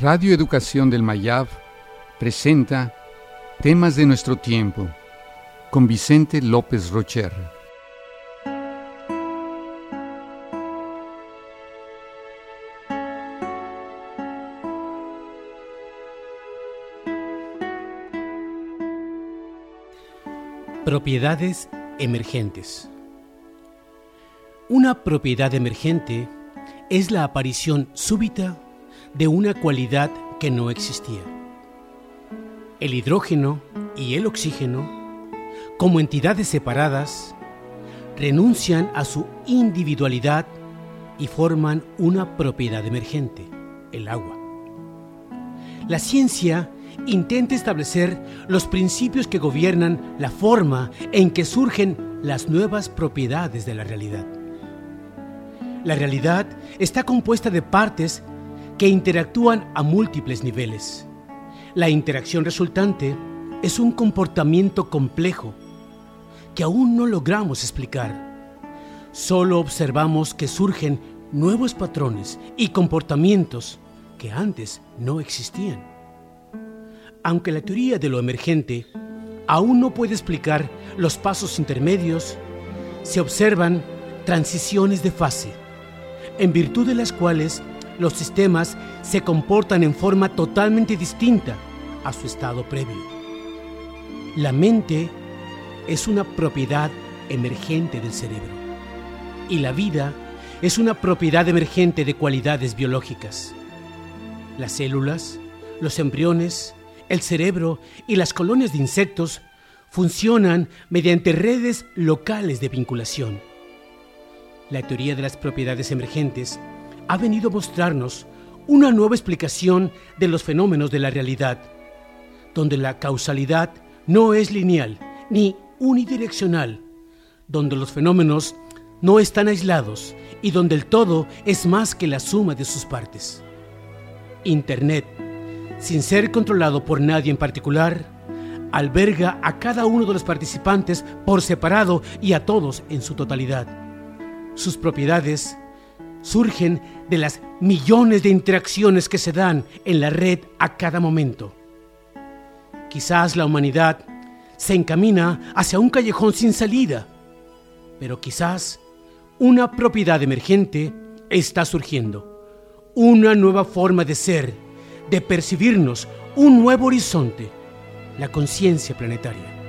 Radio Educación del Mayab presenta Temas de nuestro tiempo con Vicente López Rocher. Propiedades emergentes. Una propiedad emergente es la aparición súbita de una cualidad que no existía. El hidrógeno y el oxígeno, como entidades separadas, renuncian a su individualidad y forman una propiedad emergente, el agua. La ciencia intenta establecer los principios que gobiernan la forma en que surgen las nuevas propiedades de la realidad. La realidad está compuesta de partes que interactúan a múltiples niveles. La interacción resultante es un comportamiento complejo que aún no logramos explicar. Solo observamos que surgen nuevos patrones y comportamientos que antes no existían. Aunque la teoría de lo emergente aún no puede explicar los pasos intermedios, se observan transiciones de fase, en virtud de las cuales los sistemas se comportan en forma totalmente distinta a su estado previo. La mente es una propiedad emergente del cerebro y la vida es una propiedad emergente de cualidades biológicas. Las células, los embriones, el cerebro y las colonias de insectos funcionan mediante redes locales de vinculación. La teoría de las propiedades emergentes ha venido a mostrarnos una nueva explicación de los fenómenos de la realidad, donde la causalidad no es lineal ni unidireccional, donde los fenómenos no están aislados y donde el todo es más que la suma de sus partes. Internet, sin ser controlado por nadie en particular, alberga a cada uno de los participantes por separado y a todos en su totalidad. Sus propiedades surgen de las millones de interacciones que se dan en la red a cada momento. Quizás la humanidad se encamina hacia un callejón sin salida, pero quizás una propiedad emergente está surgiendo, una nueva forma de ser, de percibirnos, un nuevo horizonte, la conciencia planetaria.